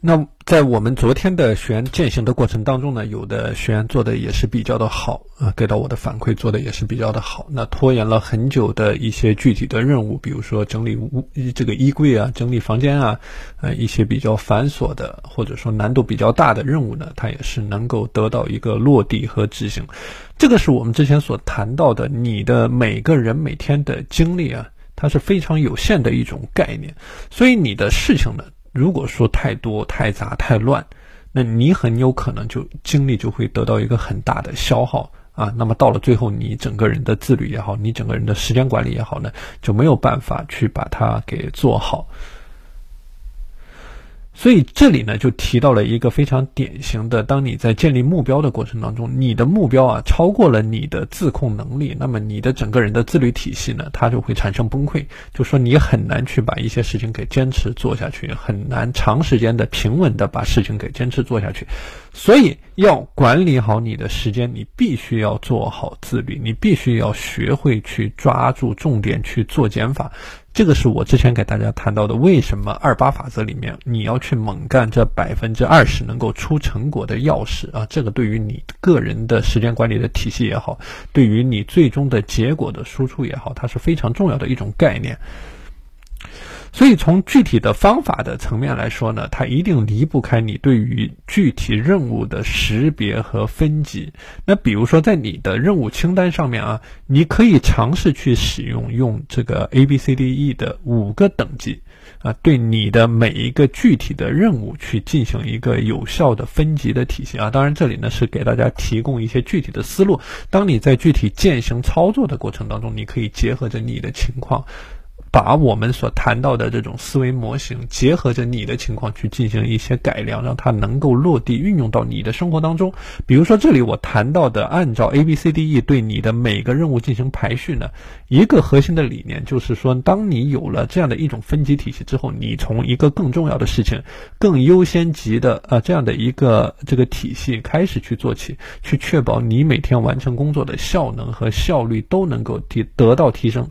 那在我们昨天的学员践行的过程当中呢，有的学员做的也是比较的好啊，给到我的反馈做的也是比较的好。那拖延了很久的一些具体的任务，比如说整理屋这个衣柜啊，整理房间啊，呃，一些比较繁琐的或者说难度比较大的任务呢，它也是能够得到一个落地和执行。这个是我们之前所谈到的，你的每个人每天的精力啊，它是非常有限的一种概念，所以你的事情呢。如果说太多、太杂、太乱，那你很有可能就精力就会得到一个很大的消耗啊。那么到了最后，你整个人的自律也好，你整个人的时间管理也好呢，就没有办法去把它给做好。所以这里呢，就提到了一个非常典型的：当你在建立目标的过程当中，你的目标啊超过了你的自控能力，那么你的整个人的自律体系呢，它就会产生崩溃。就说你很难去把一些事情给坚持做下去，很难长时间的平稳的把事情给坚持做下去。所以要管理好你的时间，你必须要做好自律，你必须要学会去抓住重点去做减法。这个是我之前给大家谈到的，为什么二八法则里面你要去猛干这百分之二十能够出成果的钥匙啊？这个对于你个人的时间管理的体系也好，对于你最终的结果的输出也好，它是非常重要的一种概念。所以，从具体的方法的层面来说呢，它一定离不开你对于具体任务的识别和分级。那比如说，在你的任务清单上面啊，你可以尝试去使用用这个 A B C D E 的五个等级啊，对你的每一个具体的任务去进行一个有效的分级的体系啊。当然，这里呢是给大家提供一些具体的思路。当你在具体践行操作的过程当中，你可以结合着你的情况。把我们所谈到的这种思维模型结合着你的情况去进行一些改良，让它能够落地运用到你的生活当中。比如说，这里我谈到的按照 A B C D E 对你的每个任务进行排序呢，一个核心的理念就是说，当你有了这样的一种分级体系之后，你从一个更重要的事情、更优先级的呃这样的一个这个体系开始去做起，去确保你每天完成工作的效能和效率都能够提得到提升。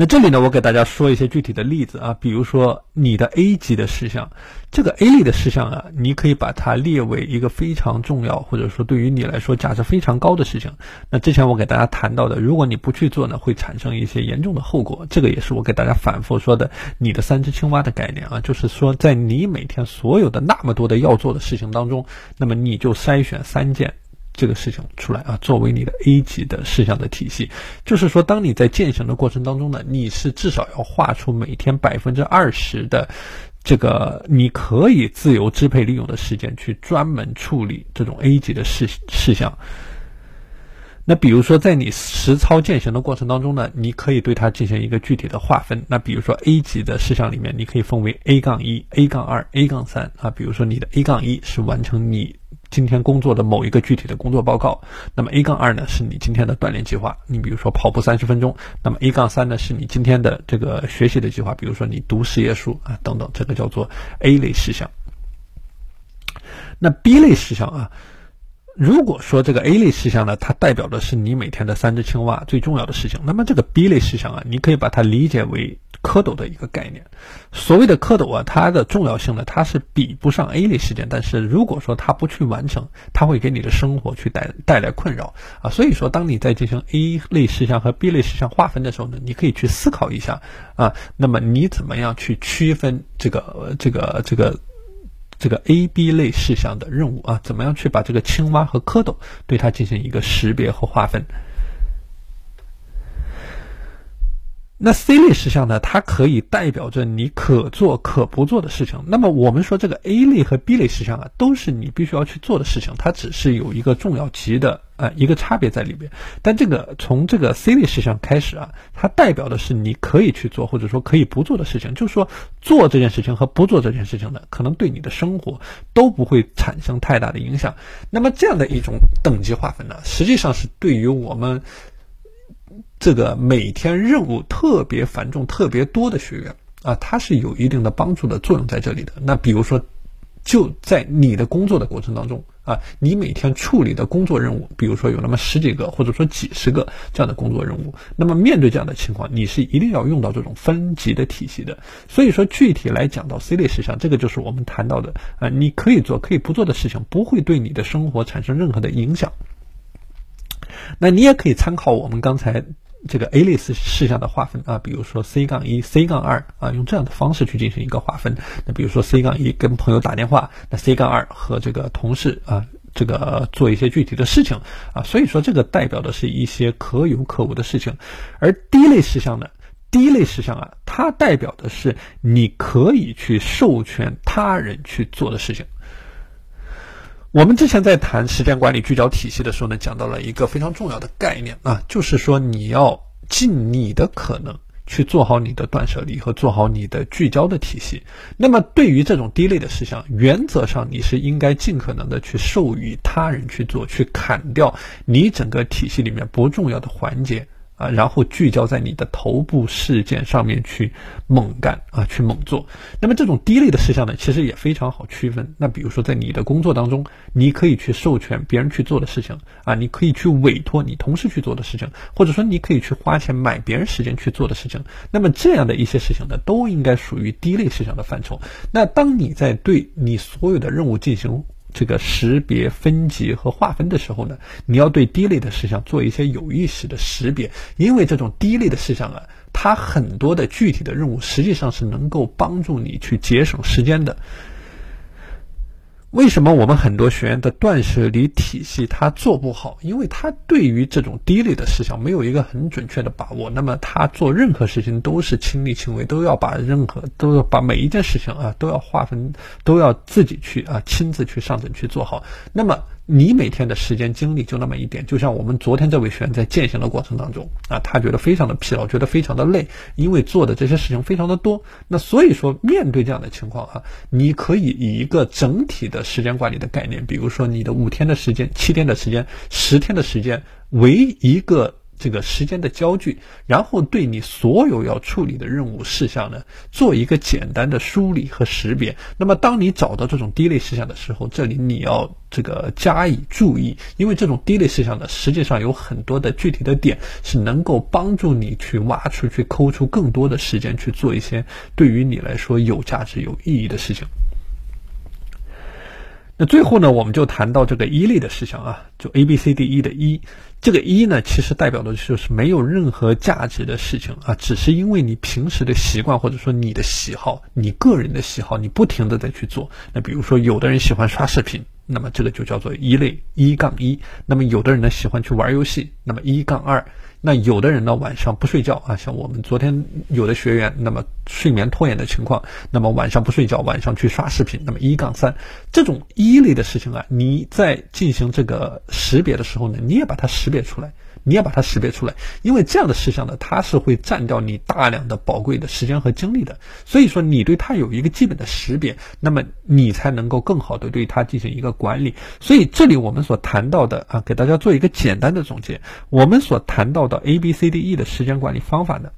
那这里呢，我给大家说一些具体的例子啊，比如说你的 A 级的事项，这个 A 类的事项啊，你可以把它列为一个非常重要，或者说对于你来说价值非常高的事情。那之前我给大家谈到的，如果你不去做呢，会产生一些严重的后果。这个也是我给大家反复说的，你的三只青蛙的概念啊，就是说在你每天所有的那么多的要做的事情当中，那么你就筛选三件。这个事情出来啊，作为你的 A 级的事项的体系，就是说，当你在践行的过程当中呢，你是至少要画出每天百分之二十的这个你可以自由支配利用的时间，去专门处理这种 A 级的事事项。那比如说，在你实操践行的过程当中呢，你可以对它进行一个具体的划分。那比如说 A 级的事项里面，你可以分为 A 杠一、A 杠二、A 杠三啊。比如说你的 A 杠一是完成你。今天工作的某一个具体的工作报告，那么 A 杠二呢是你今天的锻炼计划，你比如说跑步三十分钟，那么 A 杠三呢是你今天的这个学习的计划，比如说你读十页书啊等等，这个叫做 A 类事项。那 B 类事项啊，如果说这个 A 类事项呢，它代表的是你每天的三只青蛙最重要的事情，那么这个 B 类事项啊，你可以把它理解为。蝌蚪的一个概念，所谓的蝌蚪啊，它的重要性呢，它是比不上 A 类事件，但是如果说它不去完成，它会给你的生活去带带来困扰啊。所以说，当你在进行 A 类事项和 B 类事项划分的时候呢，你可以去思考一下啊，那么你怎么样去区分这个这个这个这个 A、B 类事项的任务啊？怎么样去把这个青蛙和蝌蚪对它进行一个识别和划分？那 C 类事项呢？它可以代表着你可做可不做的事情。那么我们说这个 A 类和 B 类事项啊，都是你必须要去做的事情，它只是有一个重要级的呃一个差别在里边。但这个从这个 C 类事项开始啊，它代表的是你可以去做或者说可以不做的事情。就是说做这件事情和不做这件事情呢，可能对你的生活都不会产生太大的影响。那么这样的一种等级划分呢，实际上是对于我们。这个每天任务特别繁重、特别多的学员啊，它是有一定的帮助的作用在这里的。那比如说，就在你的工作的过程当中啊，你每天处理的工作任务，比如说有那么十几个或者说几十个这样的工作任务，那么面对这样的情况，你是一定要用到这种分级的体系的。所以说，具体来讲到 C 类事项，这个就是我们谈到的啊，你可以做可以不做的事情，不会对你的生活产生任何的影响。那你也可以参考我们刚才。这个 A 类事事项的划分啊，比如说 C 杠一、C 杠二啊，用这样的方式去进行一个划分。那比如说 C 杠一跟朋友打电话，那 C 杠二和这个同事啊，这个做一些具体的事情啊，所以说这个代表的是一些可有可无的事情。而 D 类事项呢，D 类事项啊，它代表的是你可以去授权他人去做的事情。我们之前在谈时间管理聚焦体系的时候呢，讲到了一个非常重要的概念啊，就是说你要尽你的可能去做好你的断舍离和做好你的聚焦的体系。那么对于这种低类的事项，原则上你是应该尽可能的去授予他人去做，去砍掉你整个体系里面不重要的环节。啊，然后聚焦在你的头部事件上面去猛干啊，去猛做。那么这种低类的事项呢，其实也非常好区分。那比如说在你的工作当中，你可以去授权别人去做的事情啊，你可以去委托你同事去做的事情，或者说你可以去花钱买别人时间去做的事情。那么这样的一些事情呢，都应该属于低类事项的范畴。那当你在对你所有的任务进行这个识别、分级和划分的时候呢，你要对低类的事项做一些有意识的识别，因为这种低类的事项啊，它很多的具体的任务实际上是能够帮助你去节省时间的。为什么我们很多学员的断舍离体系他做不好？因为他对于这种低类的事项没有一个很准确的把握。那么他做任何事情都是亲力亲为，都要把任何都要把每一件事情啊都要划分，都要自己去啊亲自去上阵去做好。那么。你每天的时间精力就那么一点，就像我们昨天这位学员在践行的过程当中啊，他觉得非常的疲劳，觉得非常的累，因为做的这些事情非常的多。那所以说，面对这样的情况啊，你可以以一个整体的时间管理的概念，比如说你的五天的时间、七天的时间、十天的时间为一个。这个时间的焦距，然后对你所有要处理的任务事项呢，做一个简单的梳理和识别。那么，当你找到这种低类事项的时候，这里你要这个加以注意，因为这种低类事项呢，实际上有很多的具体的点是能够帮助你去挖出去、抠出更多的时间去做一些对于你来说有价值、有意义的事情。那最后呢，我们就谈到这个一类的事项啊，就 A B C D E 的一，这个一呢，其实代表的就是没有任何价值的事情啊，只是因为你平时的习惯或者说你的喜好，你个人的喜好，你不停的在去做。那比如说，有的人喜欢刷视频。那么这个就叫做一类一杠一。那么有的人呢喜欢去玩游戏，那么一杠二。那有的人呢晚上不睡觉啊，像我们昨天有的学员，那么睡眠拖延的情况，那么晚上不睡觉，晚上去刷视频，那么一杠三。这种一类的事情啊，你在进行这个识别的时候呢，你也把它识别出来。你要把它识别出来，因为这样的事项呢，它是会占掉你大量的宝贵的时间和精力的。所以说，你对它有一个基本的识别，那么你才能够更好的对它进行一个管理。所以，这里我们所谈到的啊，给大家做一个简单的总结，我们所谈到的 A、B、C、D、E 的时间管理方法呢。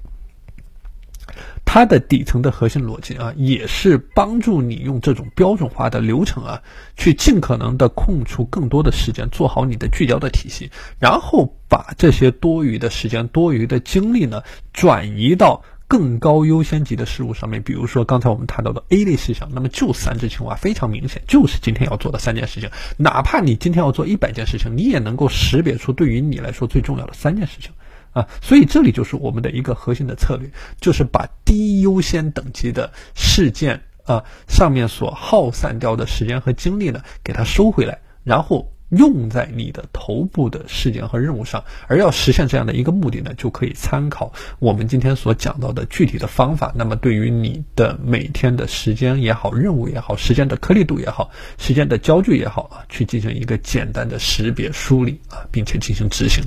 它的底层的核心逻辑啊，也是帮助你用这种标准化的流程啊，去尽可能的空出更多的时间，做好你的聚焦的体系，然后把这些多余的时间、多余的精力呢，转移到更高优先级的事物上面。比如说刚才我们谈到的 A 类事项，那么就三只青蛙，非常明显，就是今天要做的三件事情。哪怕你今天要做一百件事情，你也能够识别出对于你来说最重要的三件事情。啊，所以这里就是我们的一个核心的策略，就是把低优先等级的事件啊上面所耗散掉的时间和精力呢，给它收回来，然后用在你的头部的事件和任务上。而要实现这样的一个目的呢，就可以参考我们今天所讲到的具体的方法。那么对于你的每天的时间也好，任务也好，时间的颗粒度也好，时间的焦距也好啊，去进行一个简单的识别梳理啊，并且进行执行。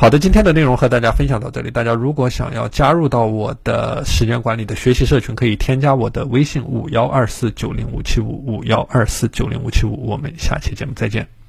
好的，今天的内容和大家分享到这里。大家如果想要加入到我的时间管理的学习社群，可以添加我的微信五幺二四九零五七五五幺二四九零五七五。我们下期节目再见。